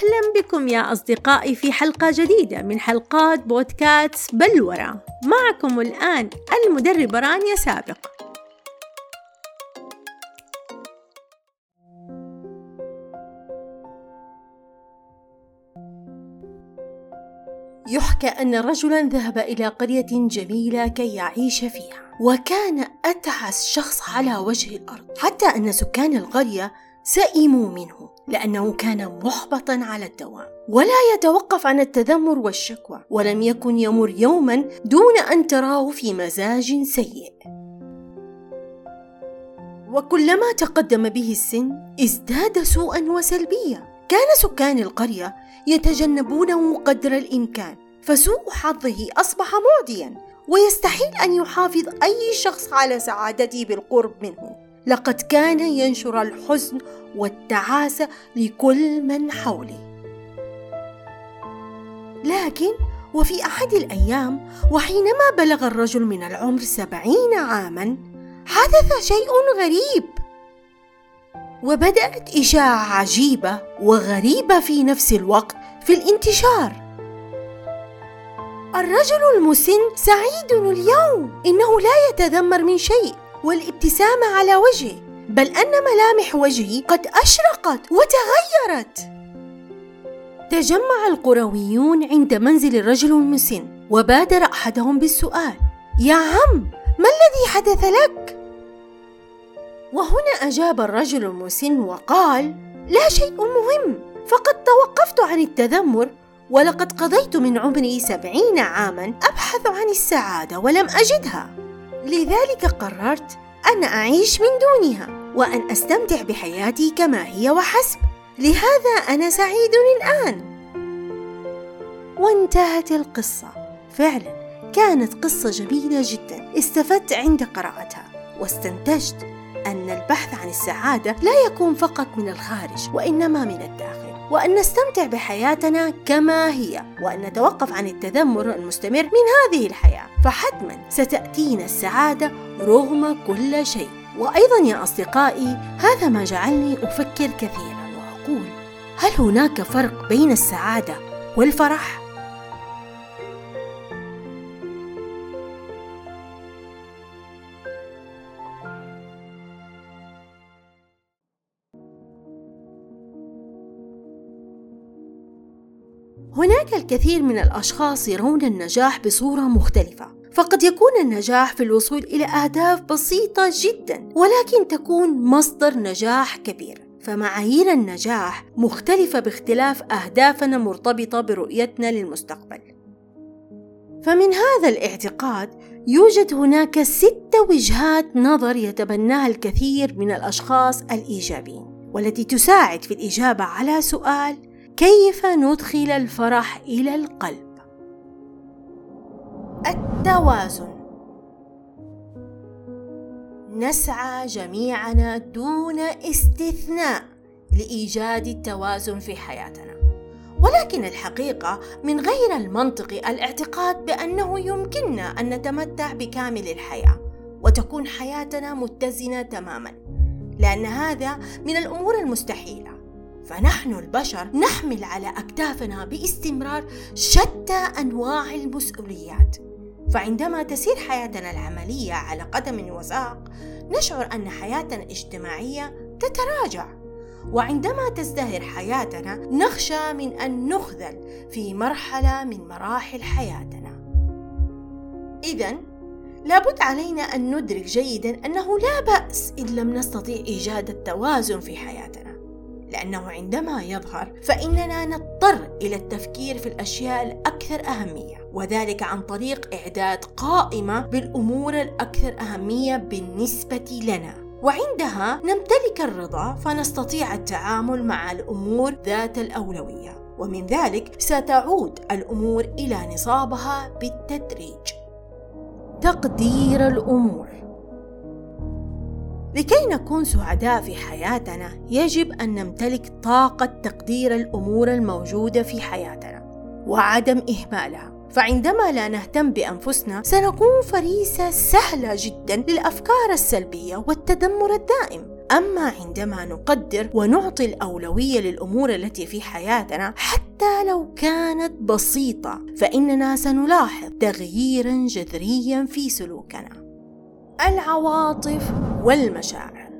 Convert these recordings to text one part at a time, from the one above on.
أهلا بكم يا أصدقائي في حلقة جديدة من حلقات بودكاست بلورة. معكم الآن المدربة رانيا سابق. يحكى أن رجلا ذهب إلى قرية جميلة كي يعيش فيها وكان أتعس شخص على وجه الأرض حتى أن سكان القرية سئموا منه لأنه كان محبطا على الدوام ولا يتوقف عن التذمر والشكوى ولم يكن يمر يوما دون أن تراه في مزاج سيء. وكلما تقدم به السن ازداد سوءا وسلبية كان سكان القرية يتجنبونه قدر الإمكان فسوء حظه أصبح معديا ويستحيل أن يحافظ أي شخص على سعادته بالقرب منه. لقد كان ينشر الحزن والتعاسة لكل من حوله لكن وفي أحد الأيام وحينما بلغ الرجل من العمر سبعين عاما حدث شيء غريب. وبدأت إشاعة عجيبة وغريبة في نفس الوقت في الانتشار. الرجل المسن سعيد اليوم إنه لا يتذمر من شيء. والابتسامة على وجهه بل أن ملامح وجهه قد أشرقت وتغيرت. تجمع القرويون عند منزل الرجل المسن وبادر أحدهم بالسؤال يا عم ما الذي حدث لك؟ وهنا أجاب الرجل المسن وقال لا شيء مهم فقد توقفت عن التذمر ولقد قضيت من عمري سبعين عاما أبحث عن السعادة ولم أجدها. لذلك قررت أن أعيش من دونها وأن أستمتع بحياتي كما هي وحسب. لهذا أنا سعيد الآن. وانتهت القصة. فعلا كانت قصة جميلة جدا. استفدت عند قراءتها. واستنتجت أن البحث عن السعادة لا يكون فقط من الخارج وإنما من الداخل. وأن نستمتع بحياتنا كما هي وأن نتوقف عن التذمر المستمر من هذه الحياة فحتما ستأتينا السعادة رغم كل شيء وأيضا يا أصدقائي هذا ما جعلني أفكر كثيرا وأقول هل هناك فرق بين السعادة والفرح؟ هناك الكثير من الأشخاص يرون النجاح بصورة مختلفة فقد يكون النجاح في الوصول إلى أهداف بسيطة جدا ولكن تكون مصدر نجاح كبير. فمعايير النجاح مختلفة باختلاف أهدافنا مرتبطة برؤيتنا للمستقبل. فمن هذا الاعتقاد يوجد هناك ست وجهات نظر يتبناها الكثير من الأشخاص الإيجابيين والتي تساعد في الإجابة على سؤال كيف ندخل الفرح إلى القلب؟ التوازن. نسعى جميعنا دون استثناء لإيجاد التوازن في حياتنا. ولكن الحقيقة من غير المنطقي الاعتقاد بأنه يمكننا أن نتمتع بكامل الحياة وتكون حياتنا متزنة تماما. لأن هذا من الأمور المستحيلة. فنحن البشر نحمل على أكتافنا باستمرار شتى أنواع المسؤوليات. فعندما تسير حياتنا العملية على قدم وساق نشعر أن حياتنا الاجتماعية تتراجع. وعندما تزدهر حياتنا نخشى من أن نخذل في مرحلة من مراحل حياتنا. اذا لابد علينا أن ندرك جيدا أنه لا بأس إن لم نستطيع إيجاد التوازن في حياتنا. لأنه عندما يظهر فإننا نضطر إلى التفكير في الأشياء الأكثر أهمية وذلك عن طريق إعداد قائمة بالأمور الأكثر أهمية بالنسبة لنا. وعندها نمتلك الرضا فنستطيع التعامل مع الأمور ذات الأولوية ومن ذلك ستعود الأمور إلى نصابها بالتدريج. تقدير الأمور لكي نكون سعداء في حياتنا يجب أن نمتلك طاقة تقدير الأمور الموجودة في حياتنا وعدم إهمالها. فعندما لا نهتم بأنفسنا سنكون فريسة سهلة جدا للأفكار السلبية والتذمر الدائم. أما عندما نقدر ونعطي الأولوية للأمور التي في حياتنا حتى لو كانت بسيطة فإننا سنلاحظ تغييرا جذريا في سلوكنا. العواطف والمشاعر.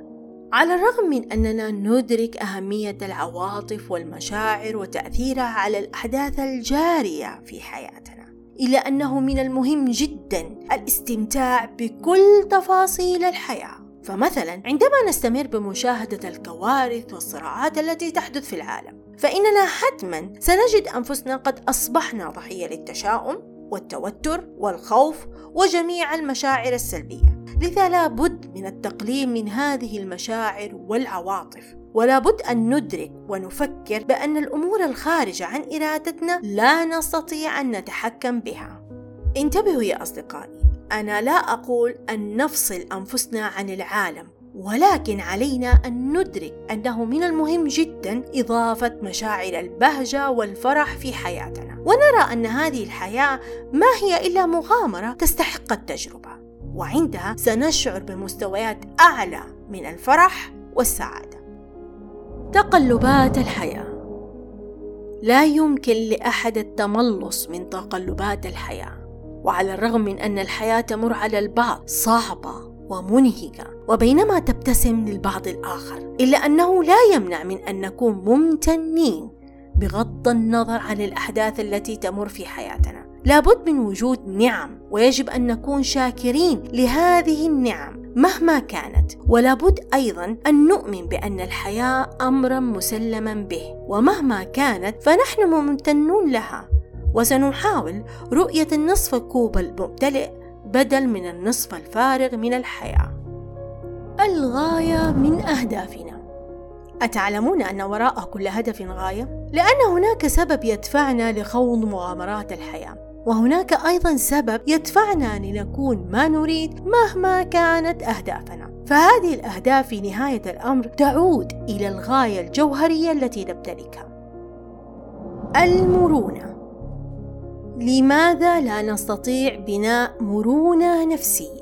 على الرغم من أننا ندرك أهمية العواطف والمشاعر وتأثيرها على الأحداث الجارية في حياتنا إلا أنه من المهم جدا الاستمتاع بكل تفاصيل الحياة. فمثلا عندما نستمر بمشاهدة الكوارث والصراعات التي تحدث في العالم فإننا حتما سنجد أنفسنا قد أصبحنا ضحية للتشاؤم والتوتر والخوف وجميع المشاعر السلبية. لذا لا بد من التقليل من هذه المشاعر والعواطف. ولا بد أن ندرك ونفكر بأن الأمور الخارجة عن إرادتنا لا نستطيع أن نتحكم بها. انتبهوا يا أصدقائي أنا لا أقول أن نفصل أنفسنا عن العالم ولكن علينا أن ندرك أنه من المهم جدا إضافة مشاعر البهجة والفرح في حياتنا. ونرى أن هذه الحياة ما هي إلا مغامرة تستحق التجربة. وعندها سنشعر بمستويات أعلى من الفرح والسعادة. تقلبات الحياة. لا يمكن لأحد التملص من تقلبات الحياة وعلى الرغم من أن الحياة تمر على البعض صعبة ومنهكة وبينما تبتسم للبعض الآخر إلا أنه لا يمنع من أن نكون ممتنين بغض النظر عن الأحداث التي تمر في حياتنا. لابد من وجود نعم ويجب أن نكون شاكرين لهذه النعم مهما كانت ولابد أيضا أن نؤمن بأن الحياة أمرا مسلما به ومهما كانت فنحن ممتنون لها. وسنحاول رؤية النصف الكوب الممتلئ بدل من النصف الفارغ من الحياة. الغاية من أهدافنا. أتعلمون أن وراء كل هدف غاية؟ لأن هناك سبب يدفعنا لخوض مغامرات الحياة. وهناك أيضا سبب يدفعنا لنكون ما نريد مهما كانت أهدافنا. فهذه الأهداف في نهاية الأمر تعود إلى الغاية الجوهرية التي نمتلكها المرونة. لماذا لا نستطيع بناء مرونة نفسية؟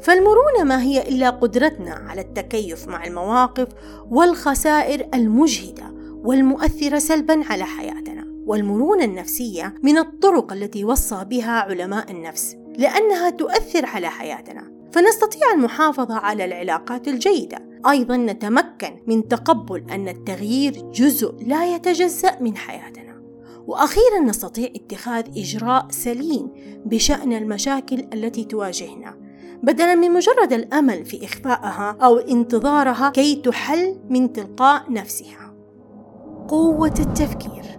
فالمرونة ما هي إلا قدرتنا على التكيف مع المواقف والخسائر المجهدة والمؤثرة سلبا على حياتنا. والمرونة النفسية من الطرق التي وصى بها علماء النفس لأنها تؤثر على حياتنا. فنستطيع المحافظة على العلاقات الجيدة. أيضا نتمكن من تقبل أن التغيير جزء لا يتجزأ من حياتنا. وأخيرا نستطيع اتخاذ إجراء سليم بشأن المشاكل التي تواجهنا بدلا من مجرد الأمل في اخفائها أو انتظارها كي تحل من تلقاء نفسها. قوة التفكير.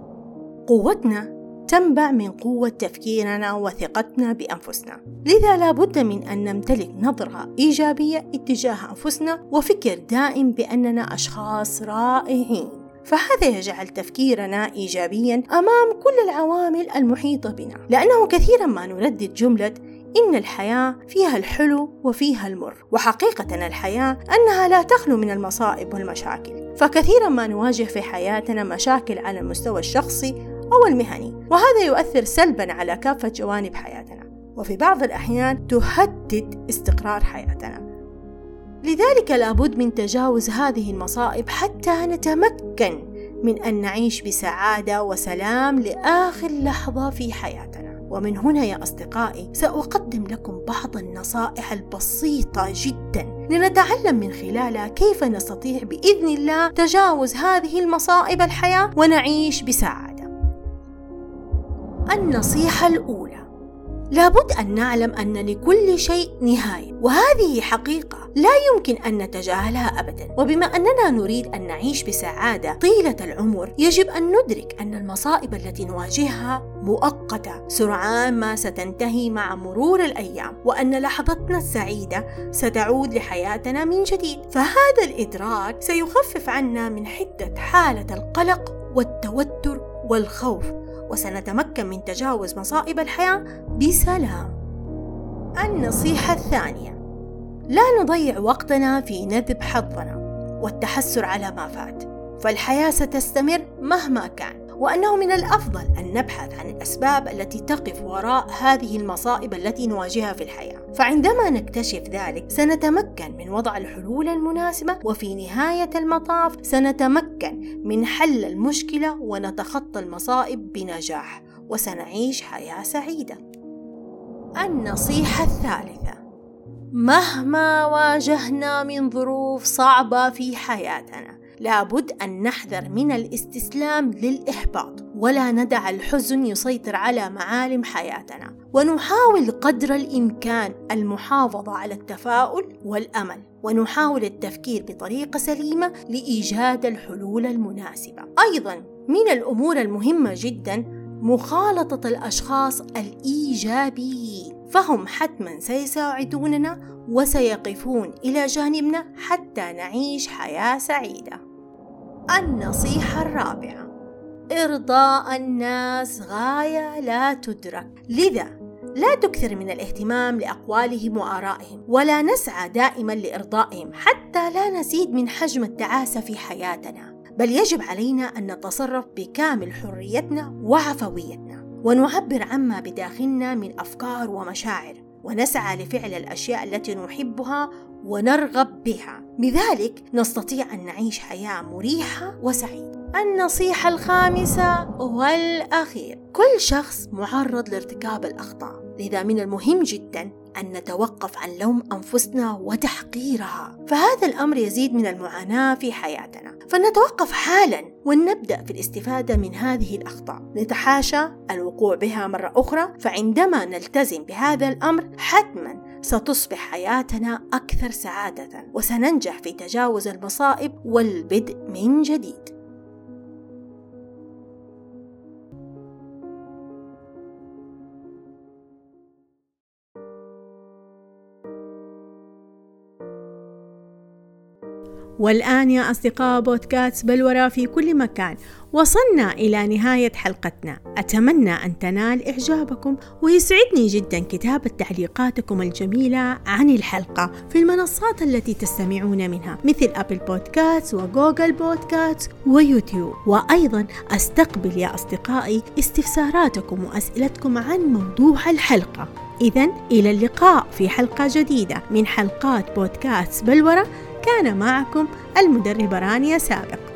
قوتنا تنبع من قوة تفكيرنا وثقتنا بأنفسنا. لذا لا بد من أن نمتلك نظرة إيجابية اتجاه أنفسنا وفكر دائم بأننا أشخاص رائعين. فهذا يجعل تفكيرنا إيجابيا أمام كل العوامل المحيطة بنا. لأنه كثيرا ما نردد جملة إن الحياة فيها الحلو وفيها المر. وحقيقة الحياة أنها لا تخلو من المصائب والمشاكل. فكثيرا ما نواجه في حياتنا مشاكل على المستوى الشخصي أو المهني. وهذا يؤثر سلبا على كافة جوانب حياتنا. وفي بعض الأحيان تهدد استقرار حياتنا. لذلك لابد من تجاوز هذه المصائب حتى نتمكن من أن نعيش بسعادة وسلام لآخر لحظة في حياتنا. ومن هنا يا أصدقائي سأقدم لكم بعض النصائح البسيطة جدا لنتعلم من خلالها كيف نستطيع بإذن الله تجاوز هذه المصائب الحياة ونعيش بسعادة. النصيحة الأولى. لابد أن نعلم أن لكل شيء نهاية وهذه حقيقة لا يمكن أن نتجاهلها أبدا. وبما أننا نريد أن نعيش بسعادة طيلة العمر يجب أن ندرك أن المصائب التي نواجهها مؤقتة سرعان ما ستنتهي مع مرور الأيام وأن لحظتنا السعيدة ستعود لحياتنا من جديد. فهذا الإدراك سيخفف عنا من حدة حالة القلق والتوتر والخوف. وسنتمكن من تجاوز مصائب الحياة بسلام. النصيحة الثانية: لا نضيع وقتنا في ندب حظنا والتحسر على ما فات، فالحياة ستستمر مهما كان، وأنه من الأفضل أن نبحث عن الأسباب التي تقف وراء هذه المصائب التي نواجهها في الحياة. فعندما نكتشف ذلك سنتمكن من وضع الحلول المناسبة وفي نهاية المطاف سنتمكن من حل المشكلة ونتخطى المصائب بنجاح وسنعيش حياة سعيدة. النصيحة الثالثة مهما واجهنا من ظروف صعبة في حياتنا لابد أن نحذر من الاستسلام للإحباط ولا ندع الحزن يسيطر على معالم حياتنا. ونحاول قدر الإمكان المحافظة على التفاؤل والأمل. ونحاول التفكير بطريقة سليمة لإيجاد الحلول المناسبة. أيضا من الأمور المهمة جدا مخالطة الأشخاص الإيجابيين. فهم حتما سيساعدوننا وسيقفون إلى جانبنا حتى نعيش حياة سعيدة. النصيحة الرابعة: إرضاء الناس غاية لا تدرك، لذا لا تكثر من الاهتمام لأقوالهم وآرائهم، ولا نسعى دائما لإرضائهم حتى لا نزيد من حجم التعاسة في حياتنا، بل يجب علينا أن نتصرف بكامل حريتنا وعفويتنا، ونعبر عما بداخلنا من أفكار ومشاعر، ونسعى لفعل الأشياء التي نحبها ونرغب بها. بذلك نستطيع أن نعيش حياة مريحة وسعيدة. النصيحة الخامسة والاخير كل شخص معرض لارتكاب الأخطاء لذا من المهم جدا أن نتوقف عن لوم أنفسنا وتحقيرها فهذا الأمر يزيد من المعاناة في حياتنا. فلنتوقف حالا ولنبدأ في الاستفادة من هذه الأخطاء. نتحاشى الوقوع بها مرة أخرى فعندما نلتزم بهذا الأمر حتما ستصبح حياتنا أكثر سعادة وسننجح في تجاوز المصائب والبدء من جديد. والآن يا أصدقاء بودكاست بلورة في كل مكان. وصلنا إلى نهاية حلقتنا. أتمنى أن تنال إعجابكم ويسعدني جدا كتابة تعليقاتكم الجميلة عن الحلقة في المنصات التي تستمعون منها مثل أبل بودكاست وجوجل بودكاست ويوتيوب. وأيضا أستقبل يا أصدقائي استفساراتكم وأسئلتكم عن موضوع الحلقة. إذا إلى اللقاء في حلقة جديدة من حلقات بودكاست بلورة كان معكم المدربة رانيا سابق.